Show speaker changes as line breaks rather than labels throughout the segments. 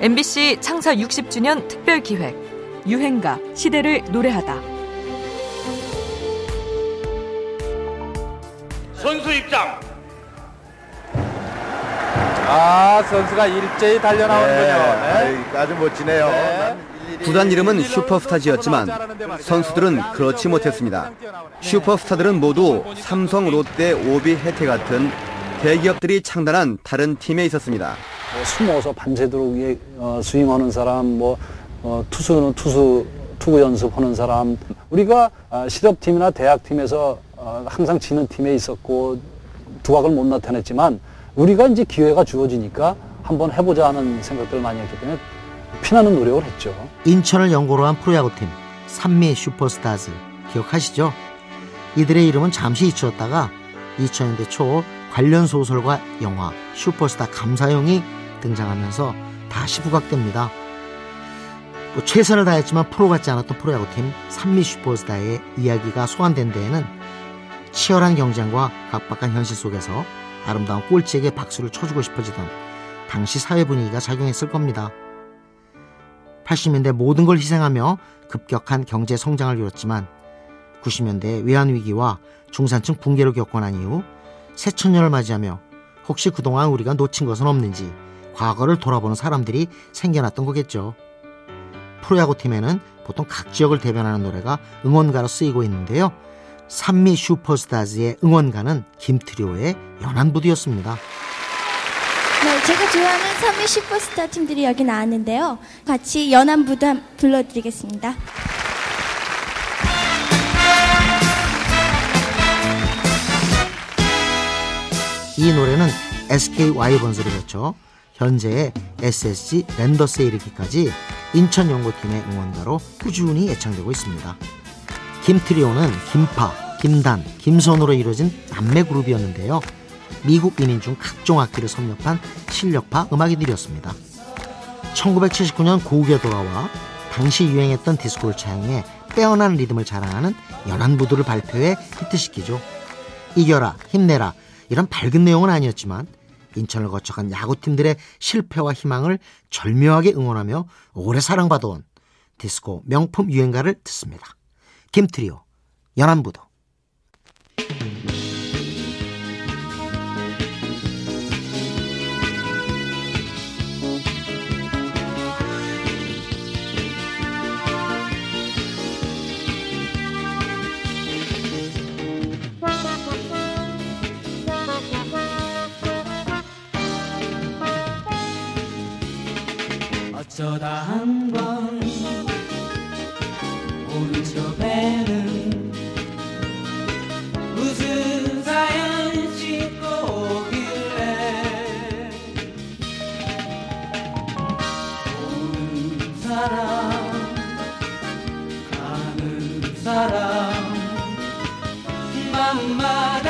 MBC 창사 60주년 특별 기획 유행가 시대를 노래하다.
선수 입장.
아 선수가 일제히 달려 나오는군요. 네.
아이, 아주 멋지네요.
네.
구단 이름은 슈퍼스타즈였지만 선수들은 그렇지 못했습니다. 슈퍼스타들은 모두 삼성, 롯데, 오비, 혜태 같은 대기업들이 창단한 다른 팀에 있었습니다.
뭐 숨어서 밤새도록 위에 어, 스윙하는 사람, 뭐 어, 투수는 투수 투구 연습하는 사람. 우리가 아, 실업팀이나 대학팀에서 어, 항상 지는 팀에 있었고 두각을 못 나타냈지만 우리가 이제 기회가 주어지니까 한번 해보자 하는 생각들을 많이 했기 때문에 피나는 노력을 했죠.
인천을 연고로 한 프로야구팀 산미 슈퍼스타즈 기억하시죠? 이들의 이름은 잠시 잊혀졌다가 2000년대 초 관련 소설과 영화 슈퍼스타 감사용이 등장하면서 다시 부각됩니다. 뭐 최선을 다했지만 프로 같지 않았던 프로야구팀 산미 슈퍼스타의 이야기가 소환된 데에는 치열한 경쟁과 각박한 현실 속에서 아름다운 꼴찌에게 박수를 쳐주고 싶어지던 당시 사회 분위기가 작용했을 겁니다. 80년대 모든 걸 희생하며 급격한 경제 성장을 이뤘지만 90년대 외환위기와 중산층 붕괴를 겪고 난 이후 새천년을 맞이하며 혹시 그동안 우리가 놓친 것은 없는지 과거를 돌아보는 사람들이 생겨났던 거겠죠. 프로야구 팀에는 보통 각 지역을 대변하는 노래가 응원가로 쓰이고 있는데요. 산미 슈퍼스타즈의 응원가는 김트리오의 연안부두였습니다.
네, 제가 좋아하는 3위 슈퍼스타 팀들이 여기 나왔는데요. 같이 연안부도 한- 불러드리겠습니다.
이 노래는 SK 와이번스를 거쳐 현재의 SSG 랜더스에 이르기까지 인천 연고팀의 응원가로 꾸준히 애창되고 있습니다. 김트리오는 김파, 김단, 김선으로 이루어진 남매 그룹이었는데요. 미국 인인 중 각종 악기를 섭렵한 실력파 음악인들이었습니다. 1979년 고국에 돌아와 당시 유행했던 디스코를 차용해 빼어난 리듬을 자랑하는 연안부두를 발표해 히트시키죠. 이겨라, 힘내라 이런 밝은 내용은 아니었지만 인천을 거쳐간 야구팀들의 실패와 희망을 절묘하게 응원하며 오래 사랑받아온 디스코 명품 유행가를 듣습니다. 김트리오, 연안부두.
어쩌다 한 번 오른쪽 배는 무슨 사연 싣고 오길래 오는 사람 가는 사람 맘마다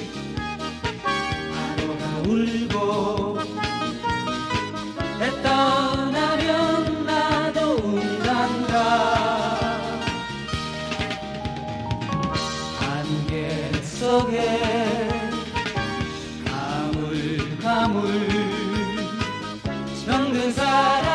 가물가물 정든 사람